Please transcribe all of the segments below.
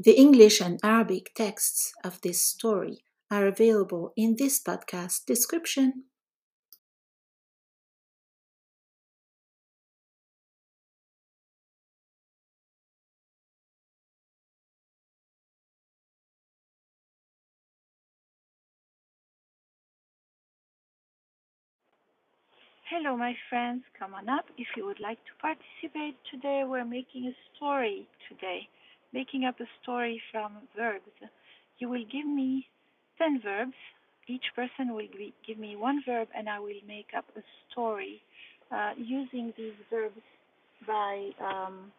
The English and Arabic texts of this story are available in this podcast description. Hello, my friends. Come on up if you would like to participate. Today, we're making a story. Today, making up a story from verbs. You will give me 10 verbs. Each person will give me one verb, and I will make up a story uh, using these verbs by um,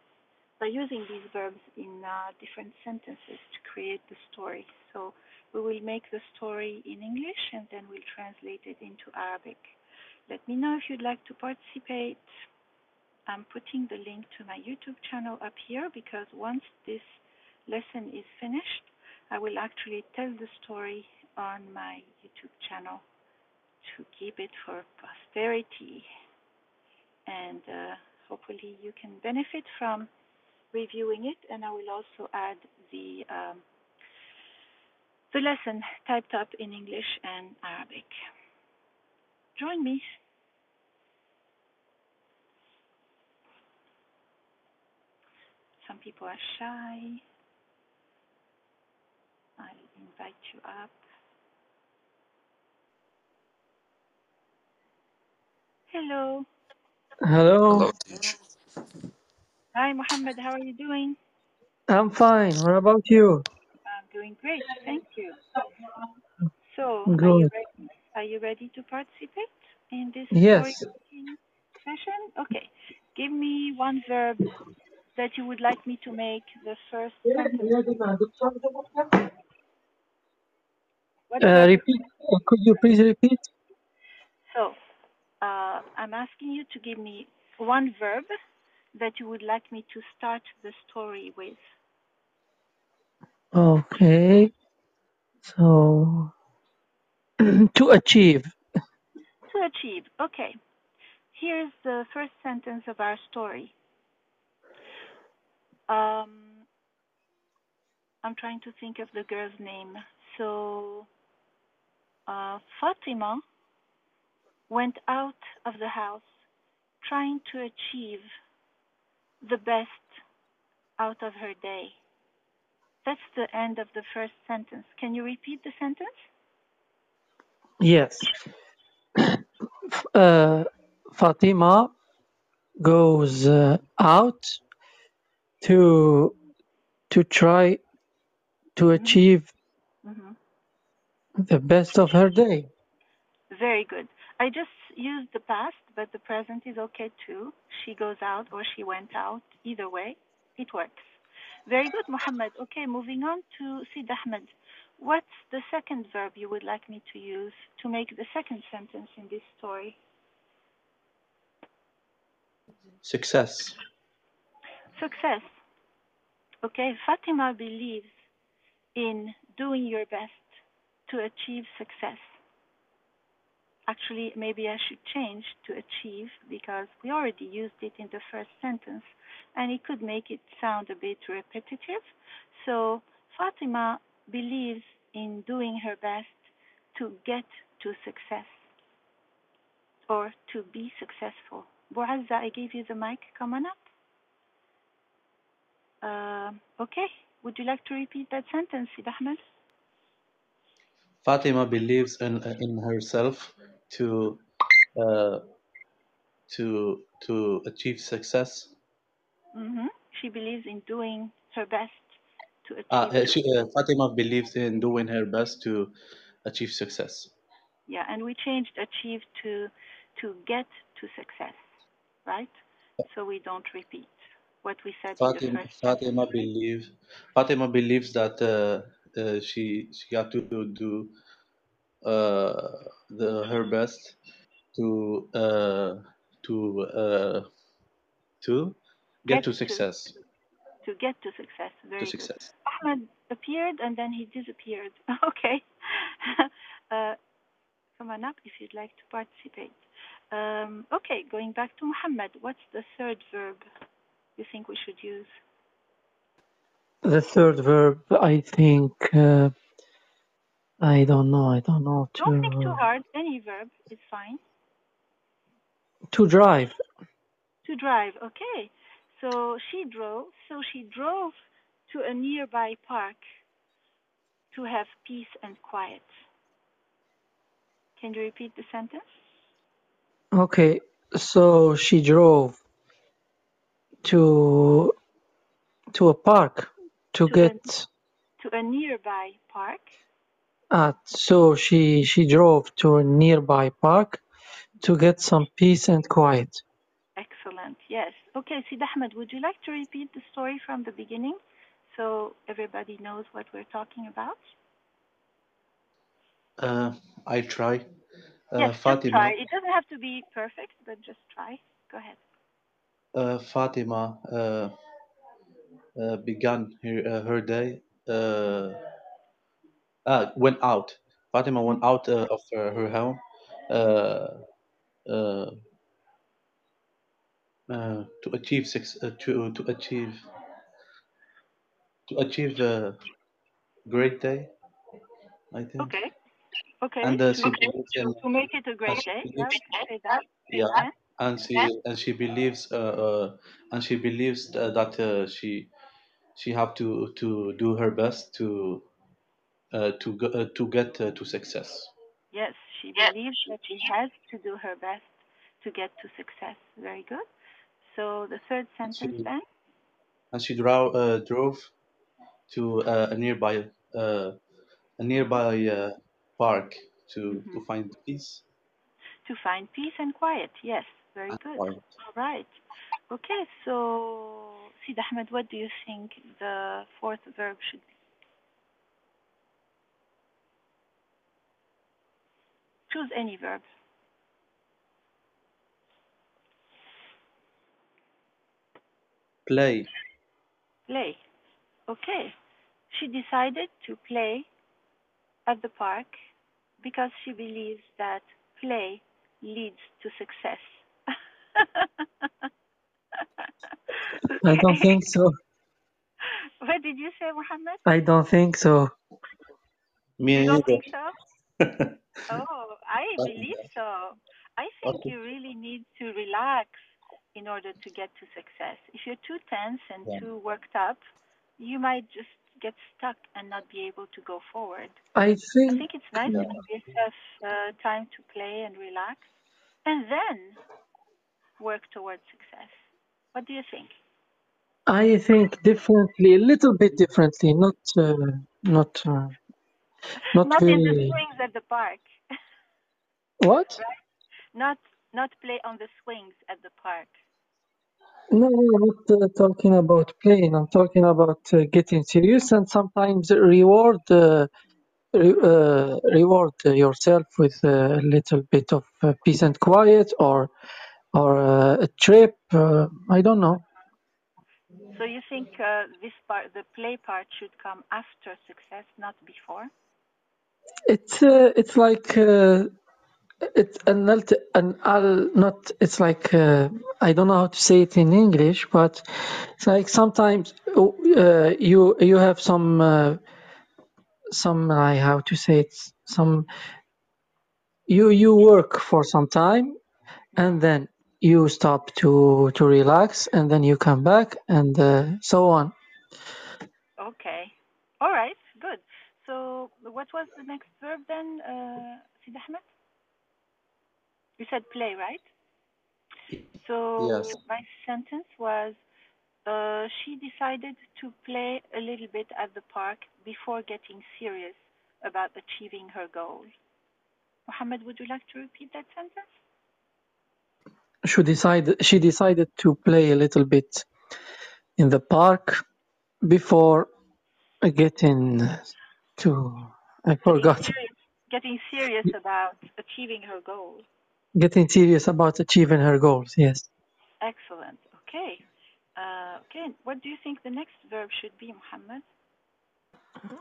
by using these verbs in uh, different sentences to create the story. So we will make the story in English, and then we'll translate it into Arabic. Let me know if you'd like to participate. I'm putting the link to my YouTube channel up here because once this lesson is finished, I will actually tell the story on my YouTube channel to keep it for posterity. And uh, hopefully you can benefit from reviewing it. And I will also add the um, the lesson typed up in English and Arabic. Join me. Some people are shy. I'll invite you up. Hello. Hello. Hello, teacher. Hi, Mohammed. How are you doing? I'm fine. What about you? I'm doing great. Thank you. So, are you ready? Are you ready to participate in this Yes. story session? Okay. Give me one verb that you would like me to make the first sentence. Uh, repeat. Could you please repeat? So, uh, I'm asking you to give me one verb that you would like me to start the story with. Okay. So, to achieve. To achieve. Okay. Here's the first sentence of our story. Um, I'm trying to think of the girl's name. So, uh, Fatima went out of the house trying to achieve the best out of her day. That's the end of the first sentence. Can you repeat the sentence? Yes. Uh, Fatima goes uh, out to to try to achieve hmm the best of her day. Very good. I just used the past, but the present is okay too. She goes out or she went out. Either way, it works. Very good, Muhammad. Okay, moving on to Sid Ahmed. What's the second verb you would like me to use to make the second sentence in this story? Success. Success. Okay, Fatima believes in doing your best to achieve success. Actually, maybe I should change to achieve because we already used it in the first sentence and it could make it sound a bit repetitive. So, Fatima believes in doing her best to get to success or to be successful. Boazza, I gave you the mic. Come on up. Uh, okay. Would you like to repeat that sentence, Sid Ahmed? Fatima believes in in herself to uh, to to achieve success. Mm-hmm. She believes in doing her best to achieve. Uh, uh, she, uh, Fatima believes in doing her best to achieve success. yeah, and we changed achieve to to get to success, right? So we don't repeat what we said in the Fatima, first Fatima believes Fatima believes that uh, uh, she she got to do uh, the, her best to uh, to uh, to get, Get to success. To get to success. Very to good. success. Ahmed appeared and then he disappeared. okay. uh, come on up if you'd like to participate. Um, okay, going back to Muhammad, what's the third verb you think we should use? The third verb, I think, uh, I don't know, I don't know, Don't think too to, hard. Any verb is fine. to drive. To drive, okay. So she drove. So she drove to a nearby park to have peace and quiet. Can you repeat the sentence? Okay, so she drove to to a park to To a- get To a nearby park uh, so she she drove to a nearby park to get some peace and quiet. Excellent. Yes. Okay, Sid Ahmed, would you like to repeat the story from the beginning so everybody knows what we're talking about? Uh, I try. Uh, yes, just Fatima. try. It doesn't have to be perfect, but just try. Go ahead. Uh, Fatima uh, uh, began her, uh, her day. Uh, uh, went out. Fatima went out uh, of uh, her home uh, uh, uh, to achieve six, uh, to to achieve to achieve a great day. I think. Okay. Okay. And uh, to, she believes in to make it a great day. Yeah, say that. yeah, Yeah. and she and she believes uh, uh, and she believes uh, that uh, she she have to to do her best to uh, to go, uh, to get uh, to success. Yes, she believes that she has to do her best to get to success. Very good. So the third sentence She- then. And she drove uh, drove to uh, a nearby uh, a nearby uh, park to to find peace To find peace and quiet. Yes, very good. All right. Okay, so Sid Ahmed, what do you think the fourth verb should be? Choose any verb. Play. Play. Okay. She decided to play at the park because she believes that play leads to success. I don't think so. What did you say, Muhammad? I don't think so. Me You don't neither. think so? Oh, I believe so. I think Okay. you really need to relax in order to get to success. If you're too tense and Yeah. too worked up, you might just get stuck and not be able to go forward. I think, I think think it's nice to give yourself uh, time to play and relax and then work towards success. What do you think? I think differently, a little bit differently, not uh, not uh, not Not in the swings at the park. What? not not play on the swings at the park. No, no, I'm not uh, talking about playing. I'm talking about uh, getting serious and sometimes reward uh, re uh, reward yourself with a little bit of uh, peace and quiet or or uh, a trip. Uh, I don't know. So you think uh, this part, the play part, should come after success, not before? It's uh, it's like uh, it's an alt an al not. It's like uh, I don't know how to say it in English, but it's like sometimes uh, you you have some uh, some I how to say it some you you work for some time and then you stop to to relax and then you come back and uh, so on. Okay. All right. Good. So what was the next verb then, uh, Sid Ahmed? You said play, right? So Yes. my sentence was uh, she decided to play a little bit at the park before getting serious about achieving her goal. Muhammad, would you like to repeat that sentence? She decided she decided to play a little bit in the park before getting to I forgot Serious, getting serious about achieving her goal. getting serious about achieving her goals. Yes. Excellent. Okay. Uh, okay. What do you think the next verb should be, Muhammad?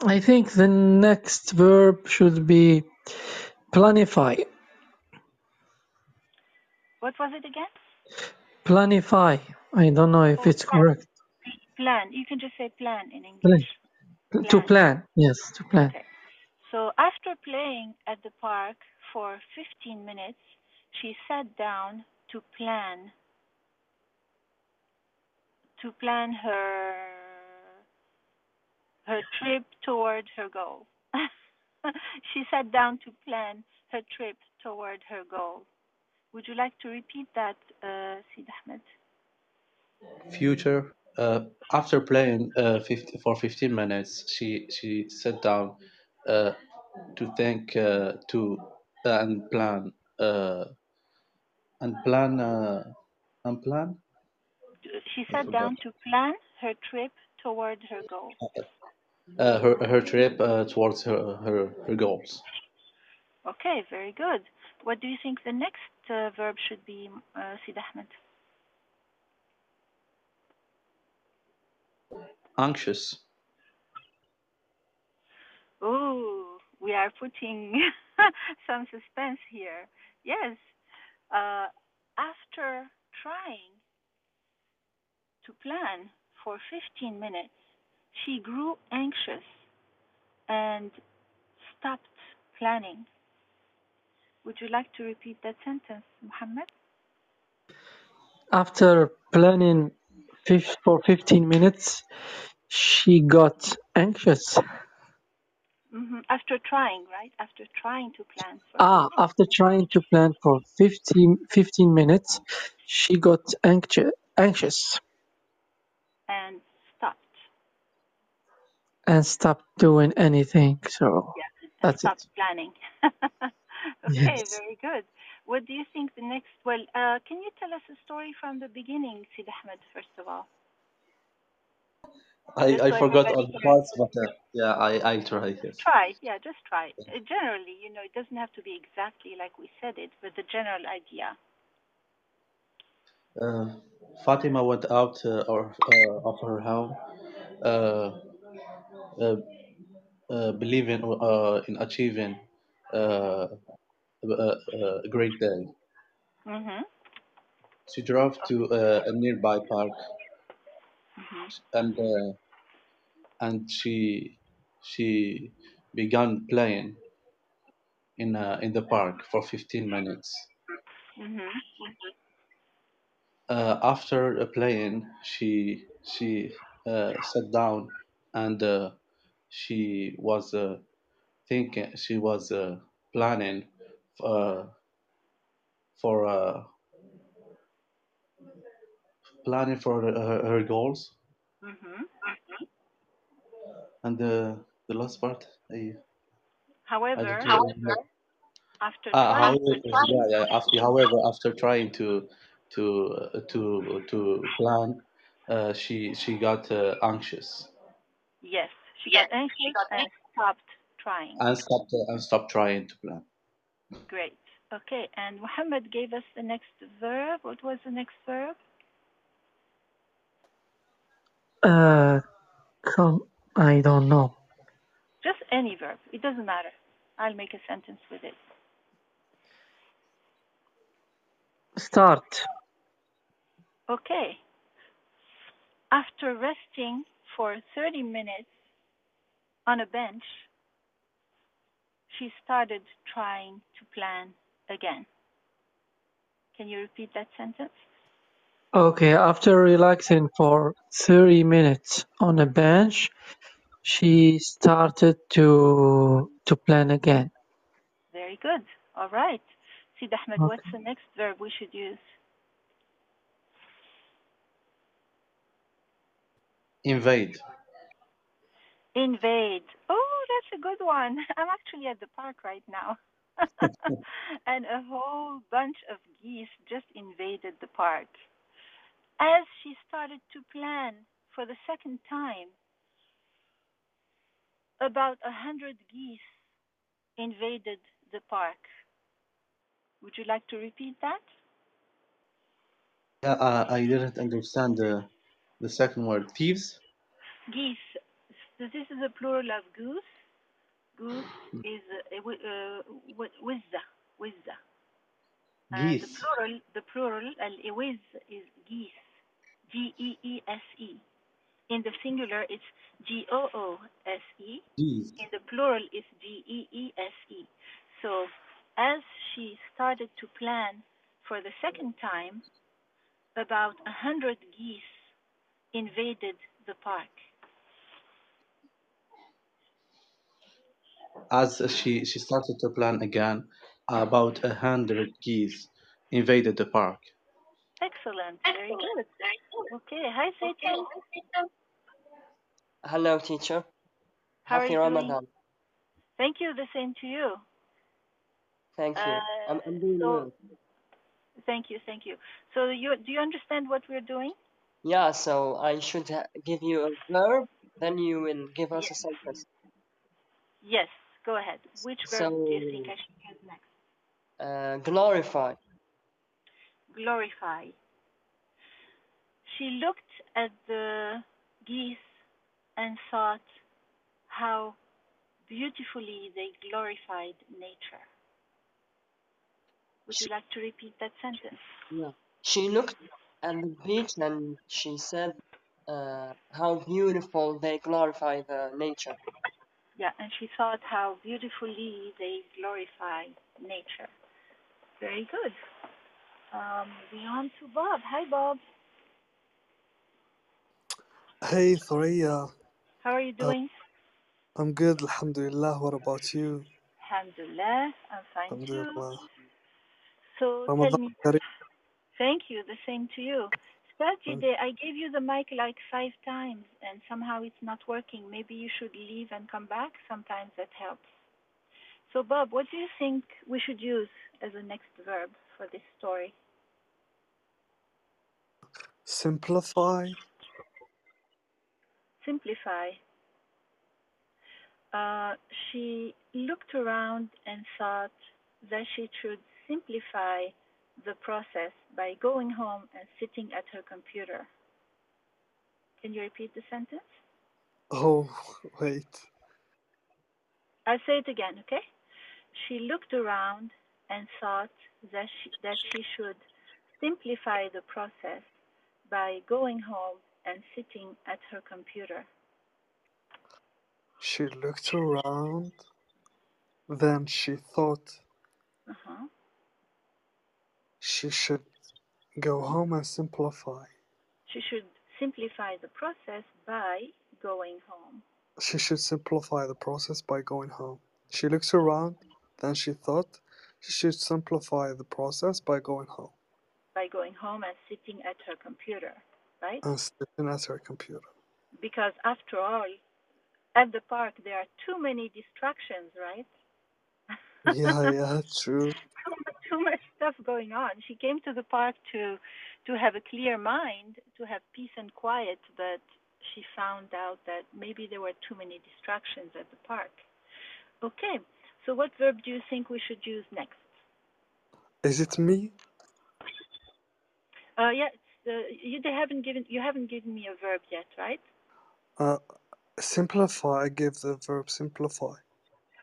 I think the next verb should be planify. What was it again? Planify. I don't know if it's correct. plan. You can just say plan in Plan. English. To Plan. plan, yes, to plan. Okay. So after playing at the park for 15 minutes, she sat down to plan to plan her her trip toward her goal. she sat down to plan her trip toward her goal. Would you like to repeat that, uh, Sid Ahmed? Future. Uh, after playing uh, 50, for 15 minutes, she she sat down uh, to think uh, to uh, and plan uh, and plan uh, and plan She sat down to plan her trip toward her goal. uh, her her trip uh, towards her, her her goals. Okay, very good. What do you think the next uh, verb should be, uh, Sid Ahmed? Anxious. Oh, we are putting some suspense here. Yes, uh, after trying to plan for 15 minutes, she grew anxious and stopped planning. Would you like to repeat that sentence, Muhammad? After planning for 15 minutes, she got anxious. hmm After trying, right? After trying to plan for Ah, after trying to plan for 15, 15 minutes, she got anxious, anxious and stopped. and stopped doing anything. So Yeah, that's stopped it. planning. okay, Yes. very good. What do you think the next? Well, uh, can you tell us a story from the beginning, Sid Ahmed, first of all? I, I I forgot all the parts, but uh, yeah, I I try. Yes. Try, yeah, just try. Uh, generally, you know, it doesn't have to be exactly like we said it, but the general idea. Uh, Fatima went out uh, or, uh, of her home, uh, uh, uh, believing uh, in achieving uh, a, a, great day. Mhm. She drove to uh, a nearby park, Mhm. and uh, and she she began playing in uh, in the park for 15 minutes. Mhm. Uh, after uh, playing, she she uh, sat down and uh, she was uh, thinking she was uh, planning uh, for uh, planning for her, her goals Mhm. and the the last part I I However, don't remember. after trying, however, yeah, yeah. After, however, after trying to to uh, to to plan, uh, she she got uh, anxious yes, she got anxious and stopped trying. and stopped uh, and stopped trying to plan. Great. Okay, and Muhammad gave us the next verb. What was the next verb? Uh, come, I don't know. Just any verb. It doesn't matter. I'll make a sentence with it. Start. Okay. After resting for 30 minutes on a bench, she started trying to plan again. Can you repeat that sentence? Okay, after relaxing for 30 minutes on a bench, she started to to plan again. Very good. All right. Sid Ahmed, Okay. what's the next verb we should use? Invade. Invade. Oh, that's a good one. I'm actually at the park right now. and a whole bunch of geese just invaded the park. As she started to plan for the second time, about a hundred geese invaded the park. Would you like to repeat that? Yeah, uh, I didn't understand the the second word. Thieves. Geese. So this is a plural of goose. Goose is uh, a wi- uh, wi- wizza. Wizza. And the plural, the plural, al-iwiz is geese. G E E S E. In the singular, it's G O O S E. Geese. In the plural, it's G E E S E. So, as she started to plan for the second time, about a hundred geese invaded the park. As she, she started to plan again, about a hundred geese invaded the park. Excellent, very good. Okay, hi Satan. Hello, teacher. How are Happy you doing? Ramadan. Thank you. The same to you. Thank you. Uh, I'm, I'm doing so- well. Thank you, thank you. So you do you understand what we're doing? Yeah, so I should ha- give you a verb, then you will give us a sentence. Yes. Go ahead. Which verb do you think I So- should use next? Uh, glorify. Glorify. She looked at the geese and thought how beautifully they glorified nature. Would you like to repeat that sentence? Yeah. She looked at the beach and she said uh, how beautiful they glorify the nature. Yeah, and she thought how beautifully they glorify nature. Very good. Um, moving on to Bob. Hi, Bob. Hey, Thoraya. How are you doing? I'm good, Alhamdulillah. What about you? Alhamdulillah. I'm fine too. Alhamdulillah. So tell me, Kareem. thank you. The same to you. I gave you the mic like five times and somehow it's not working. Maybe you should leave and come back. Sometimes that helps. So, Bob, what do you think we should use as a next verb for this story? Simplify. simplify. Uh, she looked around and thought that she should simplify the process by going home and sitting at her computer. Can you repeat the sentence? Oh, wait. I'll say it again, okay? She looked around and thought that she, that she should simplify the process by going home and sitting at her computer. She looked around. Then she thought Uh-huh. She should go home and simplify. She should simplify the process by going home. She should simplify the process by going home. She looks around. Then she thought she should simplify the process by going home By going home and sitting at her computer, right? and sitting at her computer. Because after all, at the park there are too many distractions, right? Yeah, yeah, true. Too much, too much stuff going on. She came to the park to to have a clear mind, to have peace and quiet, but she found out that maybe there were too many distractions at the park. Okay, so what verb do you think we should use next? Is it me? Uh, yeah, uh, you they haven't given you haven't given me a verb yet, right? Uh, simplify. I give the verb simplify.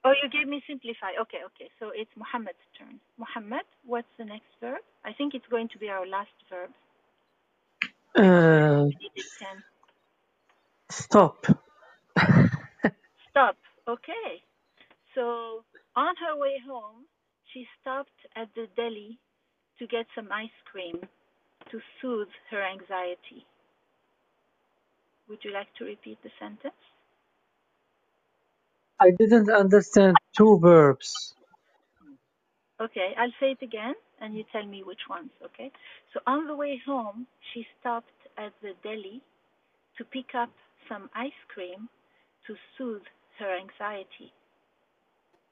Oh, you gave me simplify. Okay, okay. So it's Muhammad's turn. Muhammad, what's the next verb? I think it's going to be our last verb. Uh, We needed ten. stop. Stop. Okay. So on her way home, she stopped at the deli to get some ice cream to soothe her anxiety. Would you like to repeat the sentence? I didn't understand two verbs. Okay, I'll say it again and you tell me which ones, okay? So on the way home, she stopped at the deli to pick up some ice cream to soothe her anxiety.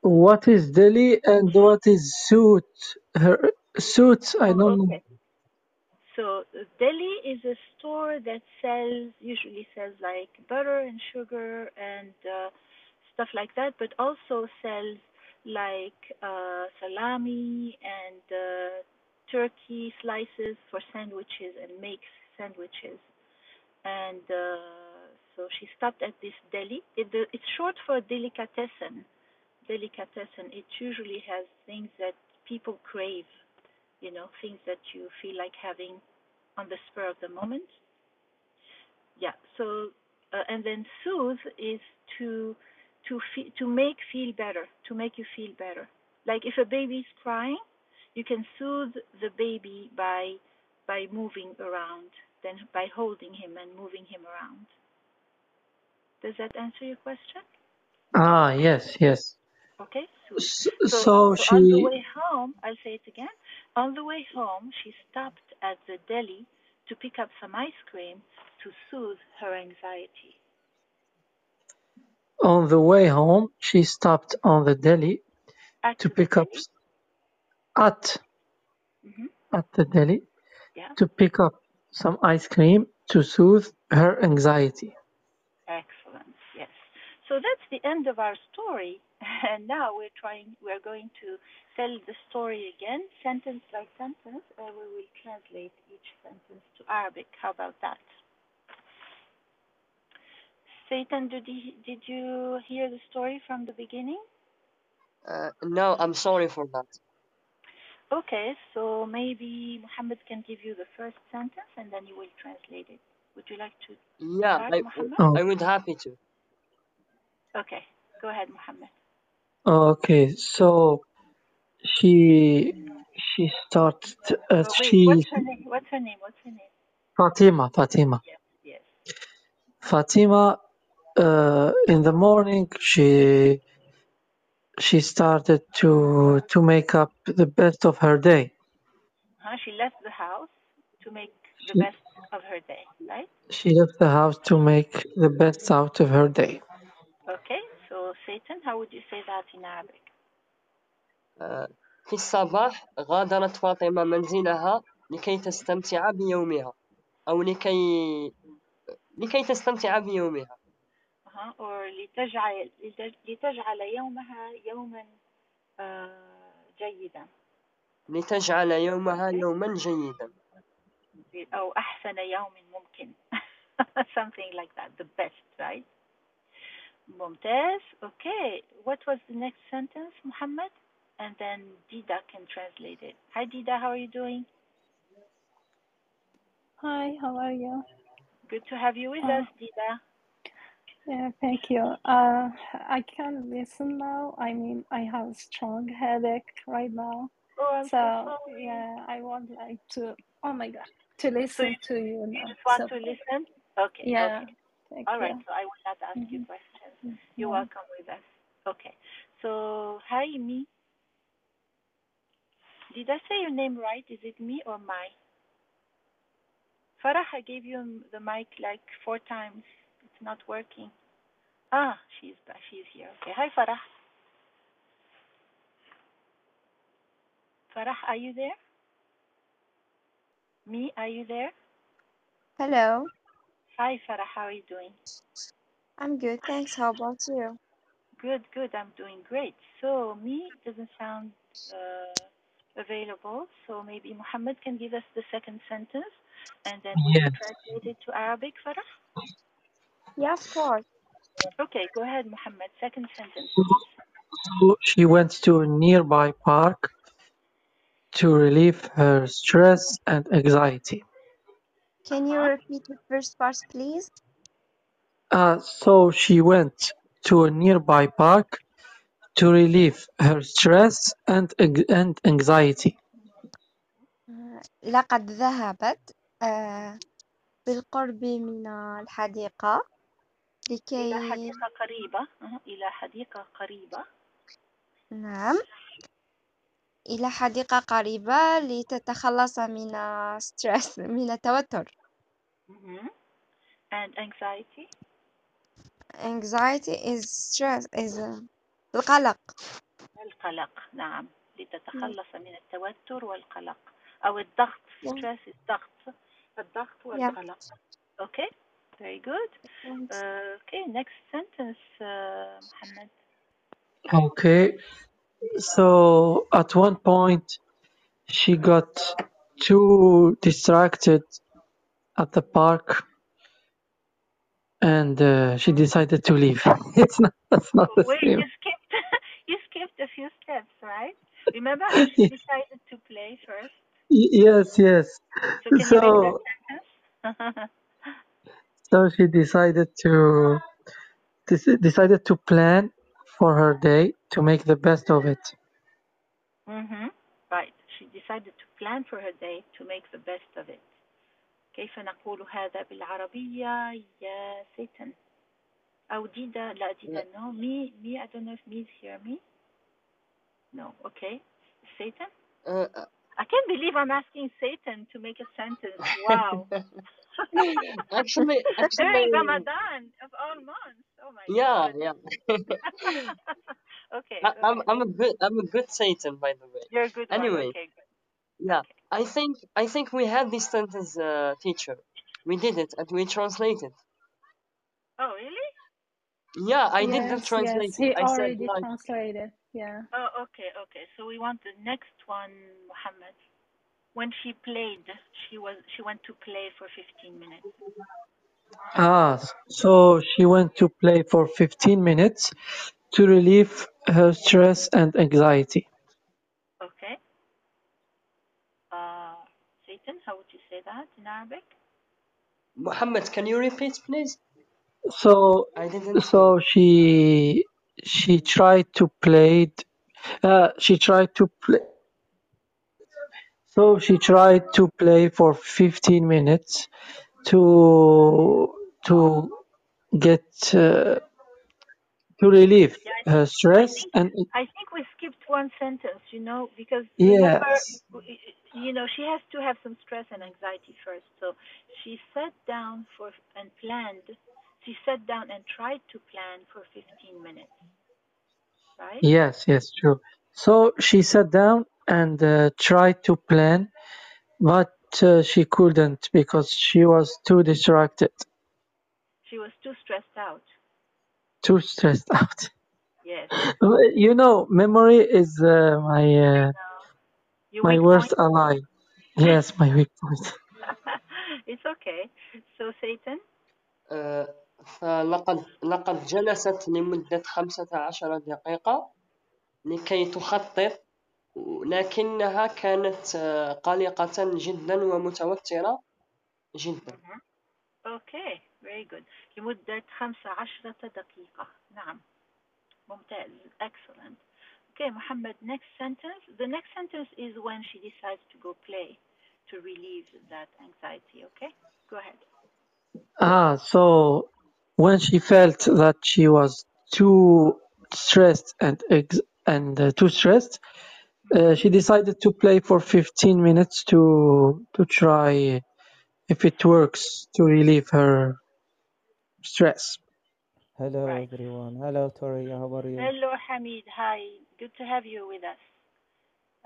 What is deli and what is suit? Her suits. I don't know. okay. So uh, deli is a store that sells usually sells like butter and sugar and uh, stuff like that, but also sells like uh, salami and uh, turkey slices for sandwiches and makes sandwiches. And uh, so she stopped at this deli. It, it's short for delicatessen. Delicatessen. It usually has things that people crave you know, things that you feel like having on the spur of the moment. Yeah, so uh, and then soothe is to to fe- to make feel better, to make you feel better. Like if a baby is crying, you can soothe the baby by by moving around, then by holding him and moving him around. Does that answer your question? Ah, yes, yes. Okay. So, So, so so on the she, way home, I'll say it again. On the way home, she stopped at the deli to pick up some ice cream to soothe her anxiety. On the way home, she stopped on the deli At to pick up deli, at hmm at the deli yeah, to pick up some ice cream to soothe her anxiety. excellent, yes. So that's the end of our story, and now we're trying. We're going to tell the story again, sentence by sentence, and we will translate each sentence to Arabic. How about that? Satan, did, you did you hear the story from the beginning? Uh, no, I'm sorry for that. Okay, so maybe Muhammad can give you the first sentence and then you will translate it. Would you like to Yeah, start, I, Muhammad? Oh, I would happy to. Okay, go ahead, Muhammad. okay. So she she started. Uh, Oh, wait, she what's her name? What's her name? What's her name? Fatima Fatima Yes, yes. Fatima Uh, in the morning, she she started to to make up the best of her day. Huh? She left the house to make the She, best of her day, right? she left the house to make the best out of her day. Okay, so Satan, how would you say that in Arabic? آه، في الصباح غادرت فاطمة منزلها لكي تستمتع بيومها أو لكي لكي تستمتع بيومها Uh-huh. Or لتجعل لتج- لتجعل يومها يوما آه، جيدا لتجعل يومها Okay. يوما جيدا أو أحسن يوم ممكن something like that the best right ممتاز okay what was the next sentence Muhammad and then Dida can translate it hi Dida how are you doing Hi, how are you? good to have you with Uh, us Dida yeah, thank you. Uh, I can't listen now. I mean, I have a strong headache right now. oh I'm so So, yeah, I would like to, oh my God, to so listen you, to you you just want So, to listen okay yeah, okay thank all right you. so I will not ask you Mhm. questions you're welcome with us okay so hi me did I say your name right is it me or my Farah, I gave you the mic like four times. It's not working. Ah, she's back. She's here. Okay. Hi, Farah. Farah, are you there? Me, are you there? Hello, Hi, Farah. How are you doing? I'm good, thanks. How about you? Good, good. I'm doing great. So, me doesn't sound uh, available. So, maybe Muhammad can give us the second sentence and then we will Yes. translate it to Arabic, Farah. Yeah, of course. Okay, go ahead, Muhammad. Second sentence, please. So she went to a nearby park to relieve her stress and anxiety. Can you Uh-huh. repeat the first part, please? Uh, so she went to a nearby park to relieve her stress and ex- and anxiety. آه، لقد ذهبت آه، بالقرب من الحديقة إلى لكي حديقة قريبة. إلى حديقة قريبة. نعم. إلى حديقة قريبة لتتخلص من ستريس من التوتر. and anxiety anxiety is stress is uh, القلق. القلق نعم. لتتخلص من التوتر والقلق. أو الضغط Yeah. stress is ضغط الضغط Yeah. والقلق. Okay. Very good. Uh, okay, next sentence, uh, Mohammed. Okay. So at one point, she got too distracted at the park and uh, she decided to leave. it's not, that's not the Wait, same. You skipped, you skipped a few steps, right? Remember how she decided to play first? Yes, yes. So, so so she decided to dec- decided to plan for her day to make the best of it. Mm-hmm. Right. She decided to plan for her day to make the best of it. كيف نقول هذا بالعربية يا سيتن أو ديدا لا ديدا no me me I don't know if me is here me no okay Satan Uh, I can't believe I'm asking Satan to make a sentence wow actually, actually, during Ramadan of all months oh my yeah, god yeah. okay I, I'm, okay I'm a good, I'm a good Satan, by the way. you're a good one Anyway, okay good yeah, okay I think, I think we had this sentence, uh, teacher. We did it and we translated. oh really Yeah, I did the Yes, yes, translation. he I said already like, translated. Yeah. Oh, okay, okay. So we want the next one, Muhammad. When she played, she was she went to play for 15 minutes. Ah, so she went to play for 15 minutes to relieve her stress and anxiety. Okay. Uh, Satan, how would you say that in Arabic? Muhammad, can you repeat, please? So I didn't so she she tried to play uh, she tried to play so she tried to play for 15 minutes to to get uh, to relieve Yeah, her think I stress think and I think we skipped one sentence, you know, because remember, yes w- you know, she has to have some stress and anxiety first. So she sat down for and planned. She sat down and tried to plan for 15 minutes, right? yes yes true so she sat down and uh, tried to plan but uh, she couldn't because she was too distracted She was too stressed out. too stressed out Yes. you know memory is uh, my uh, Your my weak worst point. ally yes my weak point it's okay. So Satan, آه، فلقد لقد جلست لمدة خمسة عشر دقيقة لكي تخطط لكنها كانت آه، قلقة جدا ومتوترة جدا okay, very good. لمدة 15 دقيقة. نعم. ممتاز. Excellent. Okay, Muhammad, next sentence. The next sentence is when she decides to go play to relieve that anxiety, okay? Go ahead. ah so when she felt that she was too stressed and ex- and uh, too stressed uh, she decided to play for 15 minutes to to try if it works to relieve her stress Hello Right. everyone. Hello Tori, how are you? Hello, Hamid. Hi. Good to have you with us.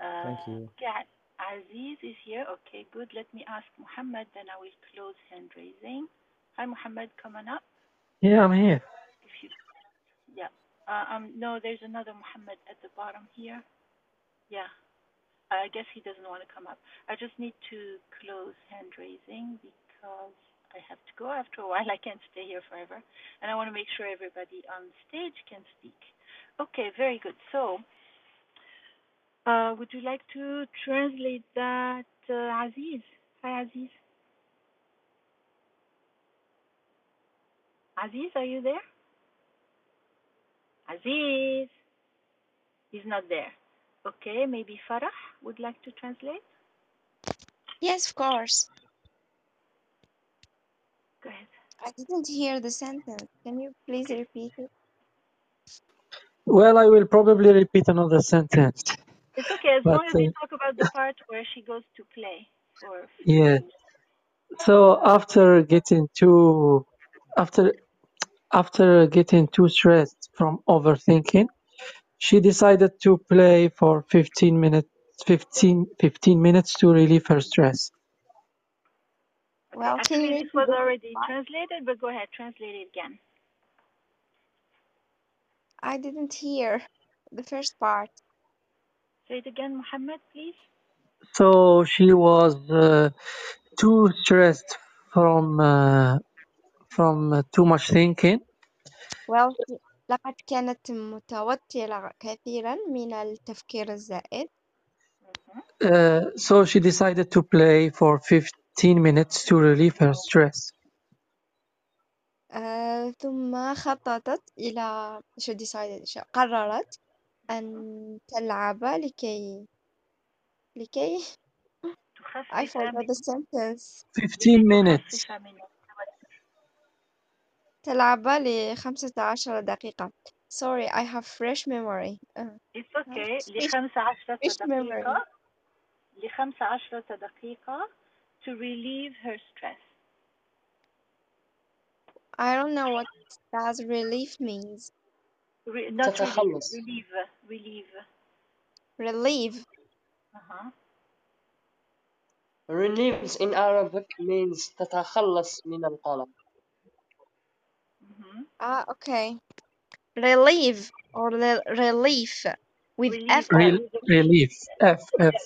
Uh, Thank you. okay, Aziz is here. Okay, good. Let me ask Muhammad, then I will close hand raising. Hi, Muhammad. Come on up. yeah i'm here If you, yeah. Uh, um, no, there's another Muhammad at the bottom here. Yeah. I guess he doesn't want to come up. I just need to close hand raising because I have to go after a while. I can't stay here forever. And I want to make sure everybody on stage can speak. Okay, very good. So, uh, would you like to translate that, uh, Aziz? Hi, Aziz. Aziz, are you there? Aziz. He's not there. Okay, maybe Farah would like to translate? Yes, of course. Go ahead. I didn't hear the sentence. Can you please repeat it? well i will probably repeat another sentence It's okay as but long as you uh, talk about the part where she goes to play for 15 yeah minutes. so after getting too after after getting too stressed from overthinking she decided to play for 15 minutes 15 15 minutes to relieve her stress Okay, Well, can you actually, this was already part? translated, but go ahead, translate it again. I didn't hear the first part. Say it again, Muhammad, please. so she was uh, too stressed from uh, from uh, too much thinking Well, لقد كانت متوترة كثيرا من التفكير الزائد uh, so she decided to play for 15 minutes to relieve her stress آه، ثم خططت إلى شو decided شو قررت أن تلعب لكي لكي I forgot the sentence 15 minutes تلعب لخمسة عشر دقيقة sorry I have fresh memory آه، It's okay fish لخمس عشرة fish memory دقيقة لخمس عشرة دقيقة to relieve her stress I don't know what does relief means Re- not relieve تتخلص relieve relieve relieve uh-huh. relieves in Arabic means تتخلص من القلق Mhm. ah okay relieve or re- relief with relieve F yeah, Rel- with a V relief F F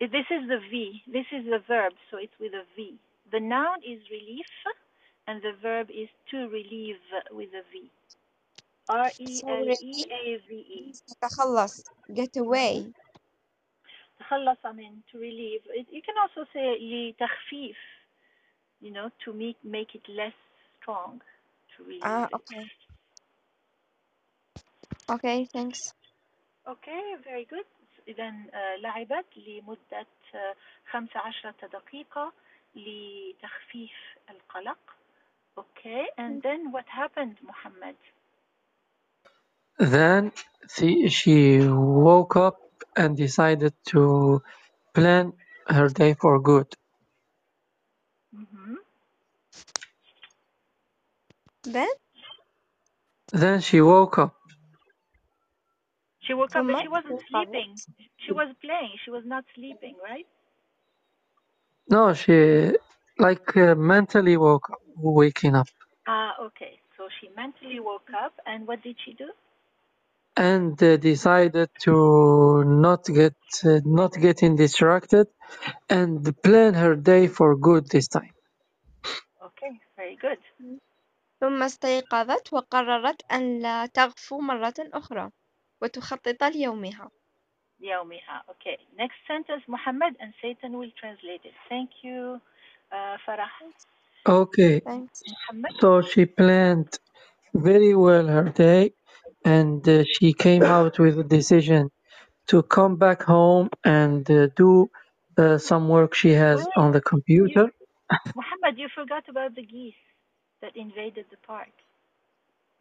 If This is the V. This is the verb, so it's with a V. The noun is relief, and the verb is to relieve with a V. R E so L E relief A V E. means تتخلص get away تخلص I mean to relieve. It, you can also say لتخفيف, you know, to make make it less strong, to relieve ah it. okay okay thanks Okay, very good. إذا آه، لعبت لمدة آه، 15 دقيقة لتخفيف القلق. Okay, and then what happened, Muhammad? then she, she woke up and decided to plan her day for good Then she woke up. She woke up, but she wasn't sleeping. She was playing. She was not sleeping, right? No, she like uh, mentally woke up, waking up. Ah, okay. So she mentally woke up, and what did she do? And uh, decided to not get uh, not getting distracted, and plan her day for good this time. Okay, very good. ثم استيقظت وقررت أن لا تغفو مرة أخرى وتخطط ليومها يومها. Okay. Next sentence, Muhammad, and Satan will translate it. Thank you, uh, Farah. okay thanks Muhammad. so she planned very well her day and uh, she came out with a decision to come back home and uh, do uh, some work she has Wait, on the you, computer Muhammad, you forgot about the geese that invaded the park.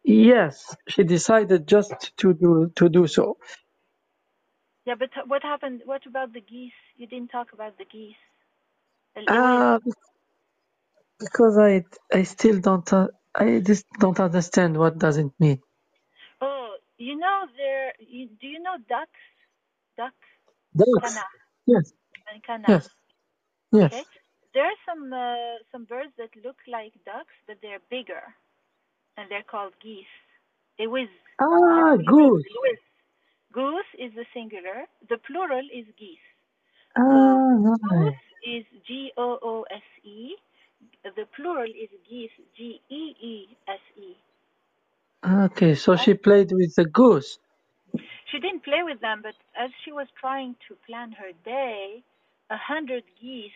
Yes, she decided just to do to do so. Yeah, but what happened? What about the geese? You didn't talk about the geese. Ah, uh, because I I still don't uh, I just don't understand what doesn't mean. Oh, you know there. You, do you know ducks? Ducks. Kana. Yes. And kana. Yes. Yes. Okay? There are some uh, some birds that look like ducks, but they're bigger, and they're called geese. They whiz. ah goose Whiz. Goose is the singular. The plural is geese. ah nice. Goose is G O O S E. The plural is geese. G E E S E. okay so she played with the goose She didn't play with them, but as she was trying to plan her day, a hundred geese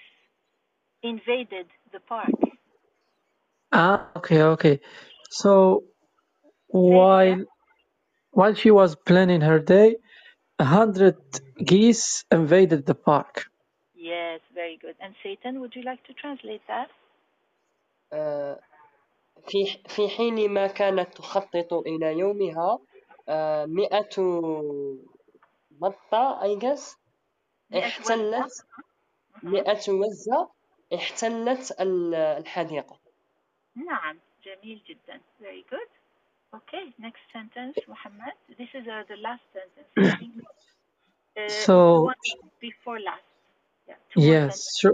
invaded the park. ah okay okay so Say it while again. while she was planning her day a hundred geese invaded the park Yes, very good. And Satan, would you like to translate that? آه، في في حين ما كانت تخطط إلى يومها آه، مئة بطة I guess مئة احتلت مئة وزة احتلت ال- الحديقة نعم جميل جدا very good okay next sentence Muhammad this is uh, the last sentence I think uh, So the one before last yeah two more yes, sentences so,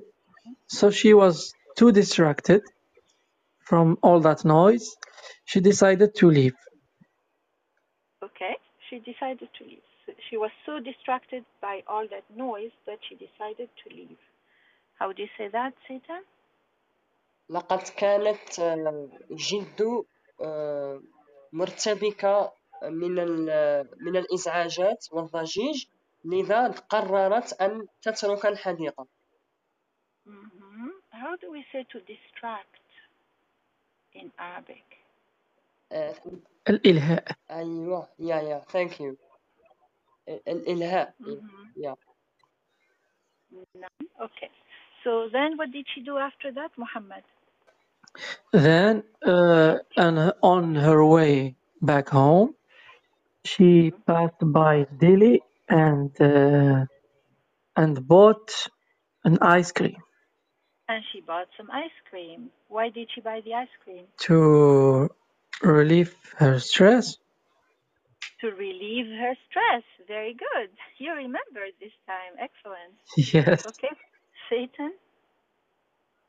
so she was too distracted from all that noise. She decided to leave. okay she decided to leave So she was so distracted by all that noise that she decided to leave How do you say that Satan لقد كانت آه، جد آه، مرتبكة من من الإزعاجات والضجيج لذا قررت أن تترك الحديقة hmm how do we say to distract in Arabic? Uh, الإلهاء أيوة yeah yeah thank you ال- الإلهاء Mhm. yeah None. Okay. So then what did she do after that, Muhammad? Then, uh, and on her way back home, she passed by deli and uh, and bought an ice cream And she bought some ice cream. Why did she buy the ice cream? to relieve her stress. To relieve her stress. Very good. You remembered this time. Excellent. Yes. Okay. Satan?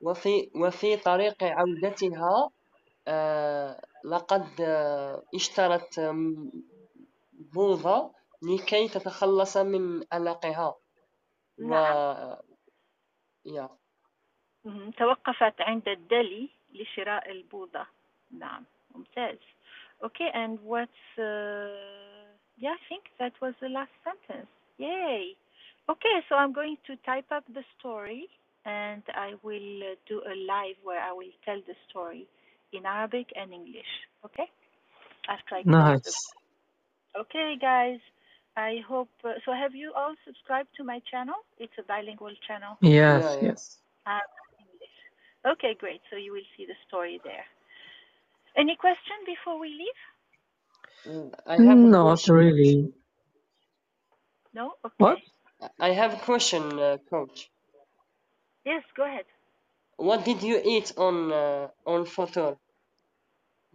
وفي وفي طريق عودتها آه، لقد آه، اشترت بوظة لكي تتخلص من قلقها و نعم. yeah. مهم. توقفت عند الدلي لشراء البوضة. نعم. ممتاز. Okay, and what's uh, yeah, I think that was the last sentence. Yay. Okay, so I'm going to type up the story and I will uh, do a live where I will tell the story in Arabic and English. Okay? After I close the Nice. Okay, guys. I hope. Uh, so, have you all subscribed to my channel? It's a bilingual channel. Yes, Yeah, yeah. yes. Arabic English. Okay, great. So you will see the story there. Any question before we leave? Mm, I have Not really. No. Okay. What? I have a question, uh, coach. Yes. Go ahead. What did you eat on uh, on Ftour?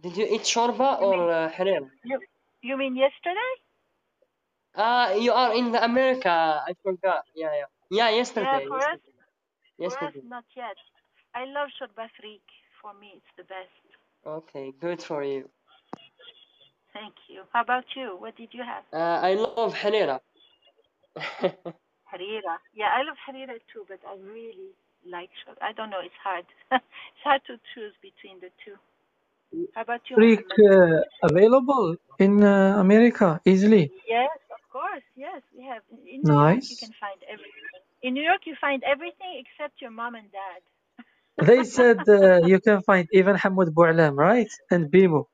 Did you eat shorba You or mean uh, you, you mean yesterday? Ah, you are in the America. I forgot. Yeah, yeah. Yeah, yesterday. Yeah. yesterday. For us, Yesterday. for us, not yet. I love shorba frik. For me, it's the best. Okay, good for you. Thank you. How about you? What did you have? Uh, I love harira. Harira. Yeah, I love harira too, but I really like shorba. I don't know. It's hard. it's hard to choose between the two. How about you, Freak Muhammad? uh, available in uh, America easily. Yes, of course. Yes, we have. In New York, you can find everything. In New York, you find everything except your mom and dad. They said uh, you can find even Hamoud Boualem, right? And Bimo.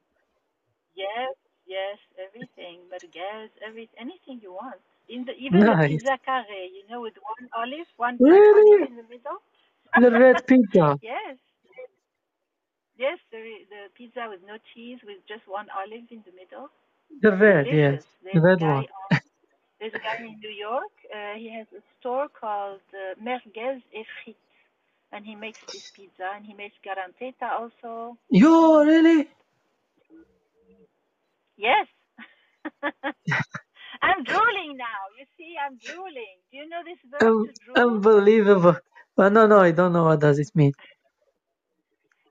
Yes, yes, everything. Merguez, every anything you want. In the even the pizza carré, you know, with one olive, one black olive Really? in the middle. The red pizza. yes, yes, the the pizza with no cheese, with just one olive in the middle. The red, yes. Delicious. The There's a red guy one. on. There's a guy in New York. Uh, he has a store called uh, Merguez et Frites, and he makes this pizza, and he makes garanteta also. Yo, really? Yes. I'm drooling now. You see, I'm drooling. Do you know this verb Um, to drool? unbelievable. Uh, no, no, I don't know what does it mean.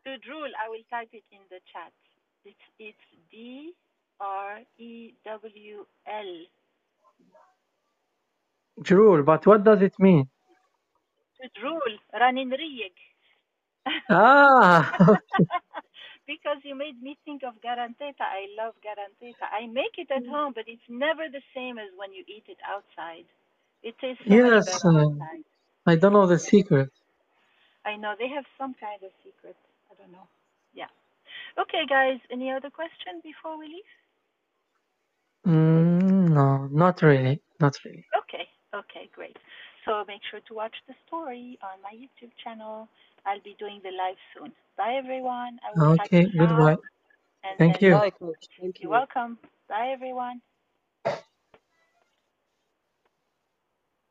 To drool, I will type it in the chat. It's it's D R E W L. Drool, but what does it mean? To drool, ranin riyek. Ah, because you made me think of garanteta. I love garanteta. I make it at home, but it's never the same as when you eat it outside. It tastes so yes. Uh, outside. I don't know the secret. I know they have some kind of secret. I don't know. Yeah. Okay, guys. Any other question before we leave? Mm, no, not really. Not really. Okay. Okay, great. So make sure to watch the story on my YouTube channel. I'll be doing the live soon. Bye, everyone. I will Okay, this goodbye. Thank you. Bye. Thank you're you. welcome. Bye, everyone.